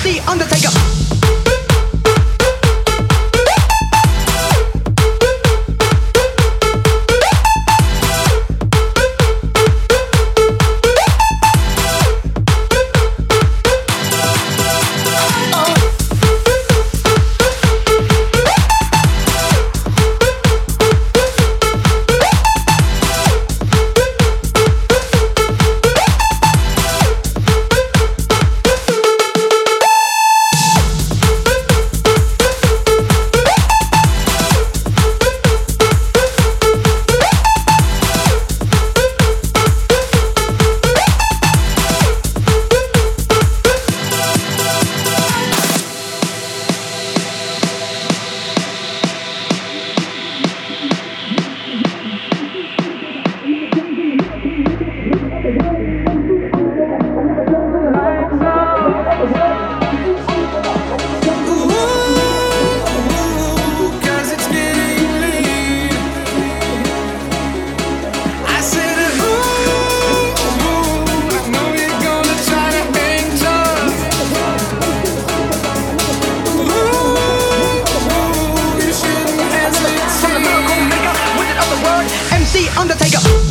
MC Undertaker. Undertaker.